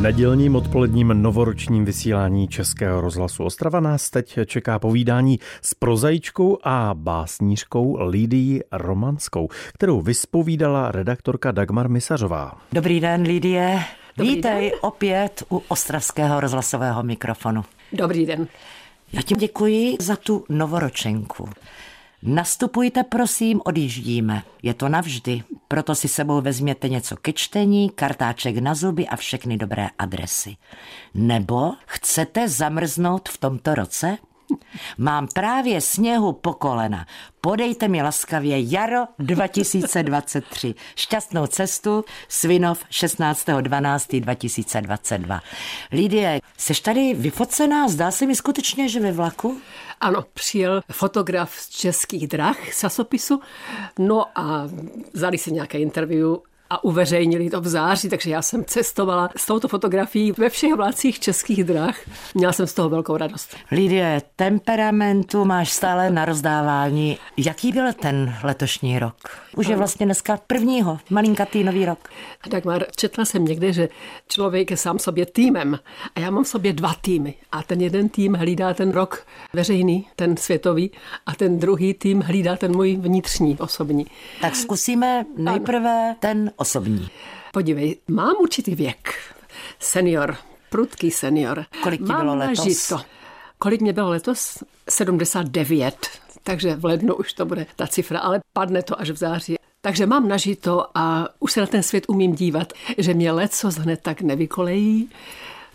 V nedělním odpoledním novoročním vysílání Českého rozhlasu Ostrava nás teď čeká povídání s prozajičkou a básnířkou Lidií Romanskou, kterou vyspovídala redaktorka Dagmar Misařová. Dobrý den, Lidie. Dobrý Vítej den. opět u Ostravského rozhlasového mikrofonu. Dobrý den. Já ti děkuji za tu novoročenku. Nastupujte, prosím, odjíždíme. Je to navždy. Proto si sebou vezměte něco ke čtení, kartáček na zuby a všechny dobré adresy. Nebo chcete zamrznout v tomto roce? Mám právě sněhu po kolena. Podejte mi laskavě jaro 2023. Šťastnou cestu, Svinov 16.12.2022. Lidie, seš tady vyfocená? Zdá se mi skutečně, že ve vlaku? Ano, přijel fotograf z českých drah sasopisu, no a vzali si nějaké interview a uveřejnili to v září, takže já jsem cestovala s touto fotografií ve všech vlácích českých drah. Měla jsem z toho velkou radost. Lidie, temperamentu máš stále na rozdávání. Jaký byl ten letošní rok? Už je vlastně dneska prvního, malinkatý nový rok. Dagmar, četla jsem někde, že člověk je sám sobě týmem a já mám v sobě dva týmy a ten jeden tým hlídá ten rok veřejný, ten světový a ten druhý tým hlídá ten můj vnitřní, osobní. Tak zkusíme nejprve ano. ten osobní. Podívej, mám určitý věk. Senior, prudký senior. Kolik ti mám bylo letos? Nažito. Kolik mě bylo letos? 79. Takže v lednu už to bude ta cifra, ale padne to až v září. Takže mám nažito a už se na ten svět umím dívat, že mě leco hned tak nevykolejí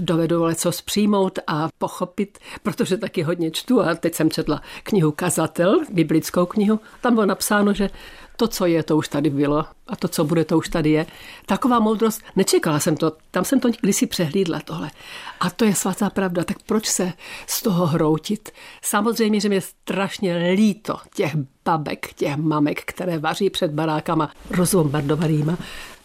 dovedu leco přijmout a pochopit, protože taky hodně čtu a teď jsem četla knihu Kazatel, biblickou knihu, tam bylo napsáno, že to, co je, to už tady bylo a to, co bude, to už tady je. Taková moudrost, nečekala jsem to, tam jsem to kdysi přehlídla tohle. A to je svatá pravda, tak proč se z toho hroutit? Samozřejmě, že mě strašně líto těch babek, těch mamek, které vaří před barákama rozbombardovanýma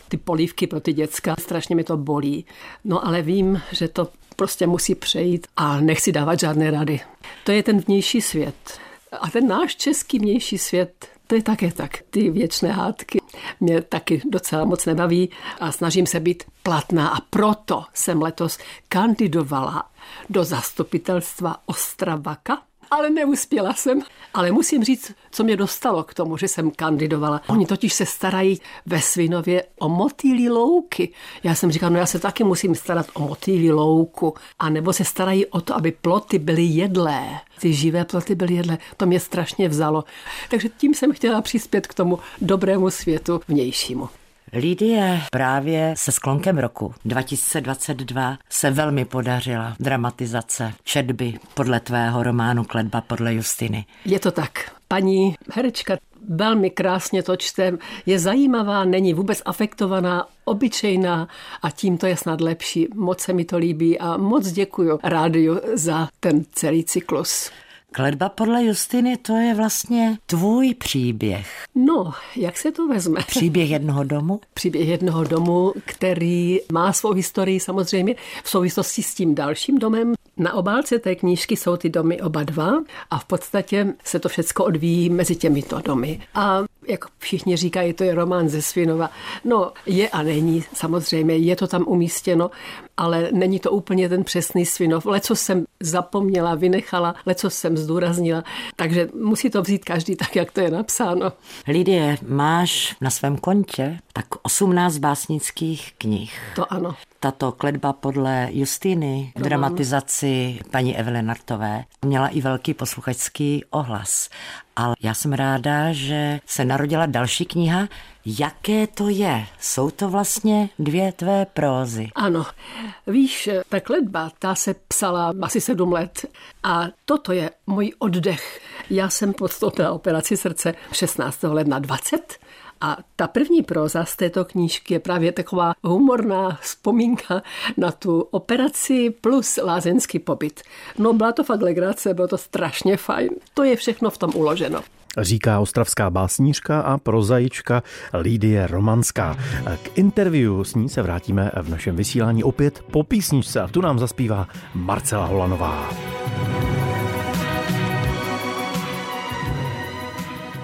ty polívky pro ty děcka. Strašně mi to bolí. No ale vím, že to prostě musí přejít a nechci dávat žádné rady. To je ten vnější svět. A ten náš český vnější svět, to je také tak. Ty věčné hádky mě taky docela moc nebaví a snažím se být platná a proto jsem letos kandidovala do zastupitelstva Ostravaka ale neuspěla jsem. Ale musím říct, co mě dostalo k tomu, že jsem kandidovala. Oni totiž se starají ve Svinově o motýlí louky. Já jsem říkala, no já se taky musím starat o motýlí louku. A nebo se starají o to, aby ploty byly jedlé. Ty živé ploty byly jedlé. To mě strašně vzalo. Takže tím jsem chtěla přispět k tomu dobrému světu vnějšímu. Lidie právě se sklonkem roku 2022 se velmi podařila dramatizace četby podle tvého románu Kledba podle Justiny. Je to tak. Paní herečka velmi krásně to čte, je zajímavá, není vůbec afektovaná, obyčejná a tím to je snad lepší. Moc se mi to líbí a moc děkuji rádiu za ten celý cyklus. Kledba podle Justiny, to je vlastně tvůj příběh. No, jak se to vezme? Příběh jednoho domu? Příběh jednoho domu, který má svou historii samozřejmě v souvislosti s tím dalším domem. Na obálce té knížky jsou ty domy oba dva a v podstatě se to všechno odvíjí mezi těmito domy. A jak všichni říkají, to je román ze Svinova. No, je a není, samozřejmě, je to tam umístěno, ale není to úplně ten přesný Svinov. Leco jsem zapomněla, vynechala, leco jsem zdůraznila, takže musí to vzít každý tak, jak to je napsáno. Lidie, máš na svém kontě tak 18 básnických knih. To ano. Tato kledba podle Justiny, to dramatizaci paní Evelyn Nartové, měla i velký posluchačský ohlas. Ale já jsem ráda, že se narodila další kniha. Jaké to je? Jsou to vlastně dvě tvé prózy. Ano. Víš, ta kledba, ta se psala asi sedm let a toto je můj oddech. Já jsem podstoupila operaci srdce 16. ledna 20 a ta první proza z této knížky je právě taková humorná vzpomínka na tu operaci plus lázeňský pobyt. No byla to fakt legrace, bylo to strašně fajn. To je všechno v tom uloženo. Říká ostravská básnířka a prozajička Lídie Romanská. K interview s ní se vrátíme v našem vysílání opět po písničce a tu nám zaspívá Marcela Holanová.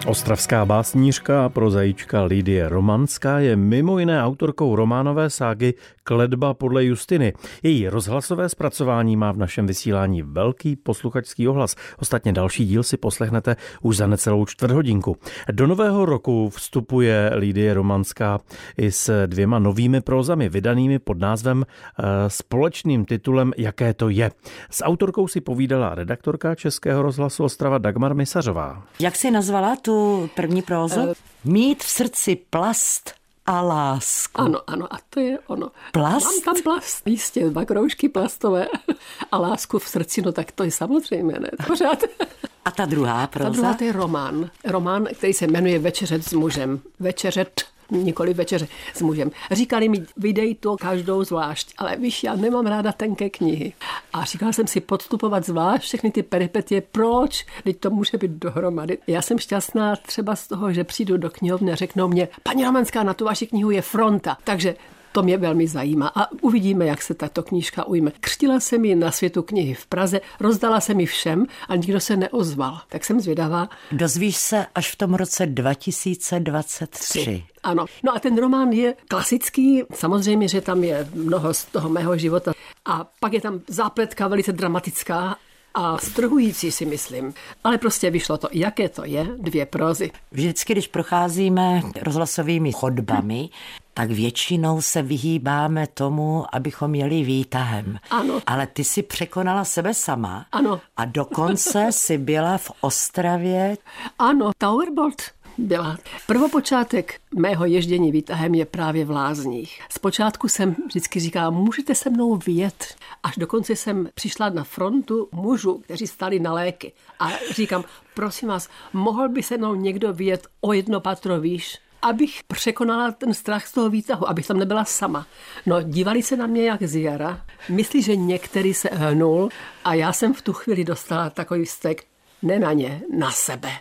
Ostravská básnířka a prozajíčka Lidie Romanská je mimo jiné autorkou románové ságy Kledba podle Justiny. Její rozhlasové zpracování má v našem vysílání velký posluchačský ohlas. Ostatně další díl si poslechnete už za necelou čtvrthodinku. Do nového roku vstupuje Lidie Romanská i s dvěma novými prózami, vydanými pod názvem e, společným titulem Jaké to je. S autorkou si povídala redaktorka Českého rozhlasu Ostrava Dagmar Misařová. Jak si nazvala tu první prózu? Uh, Mít v srdci plast a lásku. Ano, ano, a to je ono. Plast? Mám tam plast, jistě, dva kroužky plastové a lásku v srdci, no tak to je samozřejmě, ne? Pořád. A ta druhá proza? Ta druhá to je román. Román, který se jmenuje Večeřet s mužem. Večeřet nikoli večeře s mužem. Říkali mi, vydej to každou zvlášť, ale víš, já nemám ráda tenké knihy. A říkala jsem si podstupovat zvlášť všechny ty peripetie, proč, teď to může být dohromady. Já jsem šťastná třeba z toho, že přijdu do knihovny a řeknou mě, paní Romanská, na tu vaši knihu je fronta. Takže to mě velmi zajímá a uvidíme, jak se tato knížka ujme. Křtila jsem ji na světu knihy v Praze, rozdala jsem ji všem a nikdo se neozval. Tak jsem zvědavá. Dozvíš se až v tom roce 2023. Ano. No a ten román je klasický, samozřejmě, že tam je mnoho z toho mého života. A pak je tam zápletka velice dramatická a strhující si myslím. Ale prostě vyšlo to, jaké to je, dvě prozy. Vždycky, když procházíme rozhlasovými chodbami, tak většinou se vyhýbáme tomu, abychom jeli výtahem. Ano. Ale ty si překonala sebe sama. Ano. A dokonce si byla v Ostravě. Ano, Towerbolt byla. Prvopočátek mého ježdění výtahem je právě v Lázních. Zpočátku jsem vždycky říkala, můžete se mnou vyjet. Až dokonce jsem přišla na frontu mužů, kteří stali na léky. A říkám, prosím vás, mohl by se mnou někdo vyjet o jedno patro výš? abych překonala ten strach z toho výtahu, abych tam nebyla sama. No, dívali se na mě jak z jara. Myslí, že některý se hnul a já jsem v tu chvíli dostala takový stek, ne na ně, na sebe.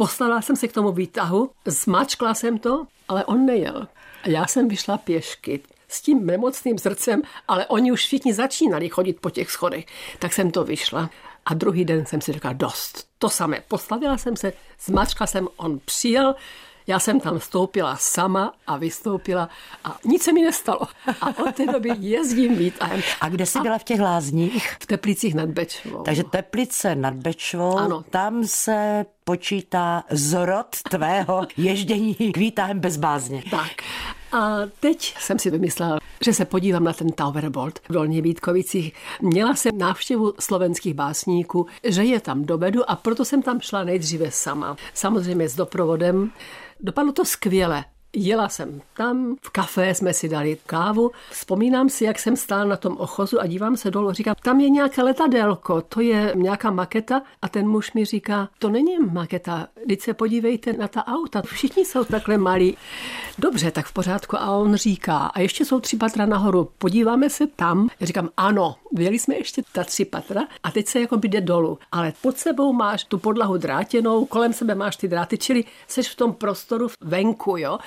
Poslala jsem se k tomu výtahu, zmačkla jsem to, ale on nejel. A já jsem vyšla pěšky s tím nemocným srdcem, ale oni už všichni začínali chodit po těch schodech. Tak jsem to vyšla. A druhý den jsem si řekla, dost. To samé. Postavila jsem se, zmačkla jsem, on přijel, já jsem tam vstoupila sama a vystoupila a nic se mi nestalo. A od té doby jezdím výtahem. A kde jsi byla v těch lázních? V Teplicích nad Bečvou. Takže Teplice nad Bečvou, ano. tam se počítá zrod tvého ježdění k výtahem bez bázně. Tak. A teď jsem si vymyslela, že se podívám na ten Towerbolt v Dolní Vítkovicích. Měla jsem návštěvu slovenských básníků, že je tam dovedu a proto jsem tam šla nejdříve sama. Samozřejmě s doprovodem. Dopadlo to skvěle. Jela jsem tam, v kafé jsme si dali kávu. Vzpomínám si, jak jsem stál na tom ochozu a dívám se dolů. Říkám, tam je nějaké letadélko, to je nějaká maketa. A ten muž mi říká, to není maketa, teď se podívejte na ta auta, všichni jsou takhle malí. Dobře, tak v pořádku. A on říká, a ještě jsou tři patra nahoru, podíváme se tam. Já říkám, ano, Vyjeli jsme ještě ta tři patra a teď se jako jde dolů. Ale pod sebou máš tu podlahu drátěnou, kolem sebe máš ty dráty, čili jsi v tom prostoru venku, jo.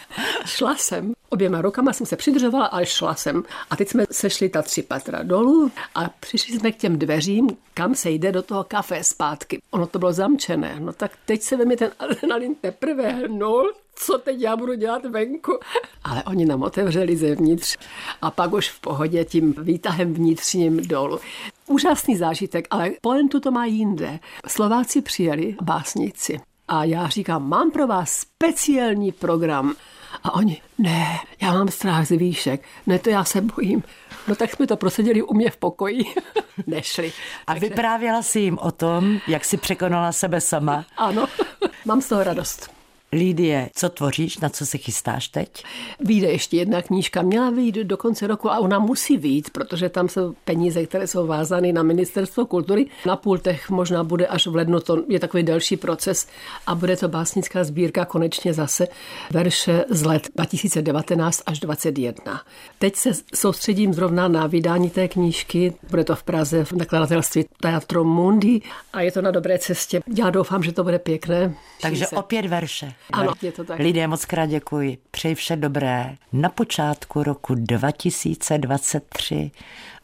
Šla jsem, oběma rukama jsem se přidržovala, ale šla jsem. A teď jsme sešli ta tři patra dolů a přišli jsme k těm dveřím, kam se jde do toho kafe zpátky. Ono to bylo zamčené. No tak teď se ve mě ten adrenalin teprve hnul, co teď já budu dělat venku. Ale oni nám otevřeli zevnitř a pak už v pohodě tím výtahem vnitřním dolů. Úžasný zážitek, ale pointu to má jinde. Slováci přijeli, básnici. A já říkám, mám pro vás speciální program. A oni, ne, já mám strach z výšek, ne, to já se bojím. No tak jsme to proseděli u mě v pokoji. Nešli. A Takže... vyprávěla si jim o tom, jak si překonala sebe sama? Ano, mám z toho radost. Lídie, co tvoříš, na co se chystáš teď? Vyjde ještě jedna knížka, měla vyjít do konce roku a ona musí vyjít, protože tam jsou peníze, které jsou vázány na ministerstvo kultury. Na pultech možná bude až v lednu, to je takový delší proces a bude to básnická sbírka konečně zase verše z let 2019 až 2021. Teď se soustředím zrovna na vydání té knížky, bude to v Praze v nakladatelství Teatro Mundi a je to na dobré cestě. Já doufám, že to bude pěkné. Takže opět verše. Ano, je to tak. Lidé, moc krát děkuji. Přeji vše dobré na počátku roku 2023.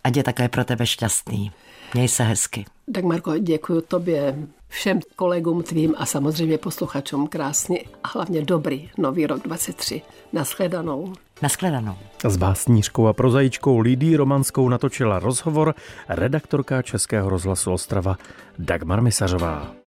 Ať je také pro tebe šťastný. Měj se hezky. Tak Marko, děkuji tobě. všem kolegům tvým a samozřejmě posluchačům krásný a hlavně dobrý nový rok 23. Naschledanou. Naschledanou. S básnířkou a prozajíčkou Lidí Romanskou natočila rozhovor redaktorka Českého rozhlasu Ostrava Dagmar Misařová.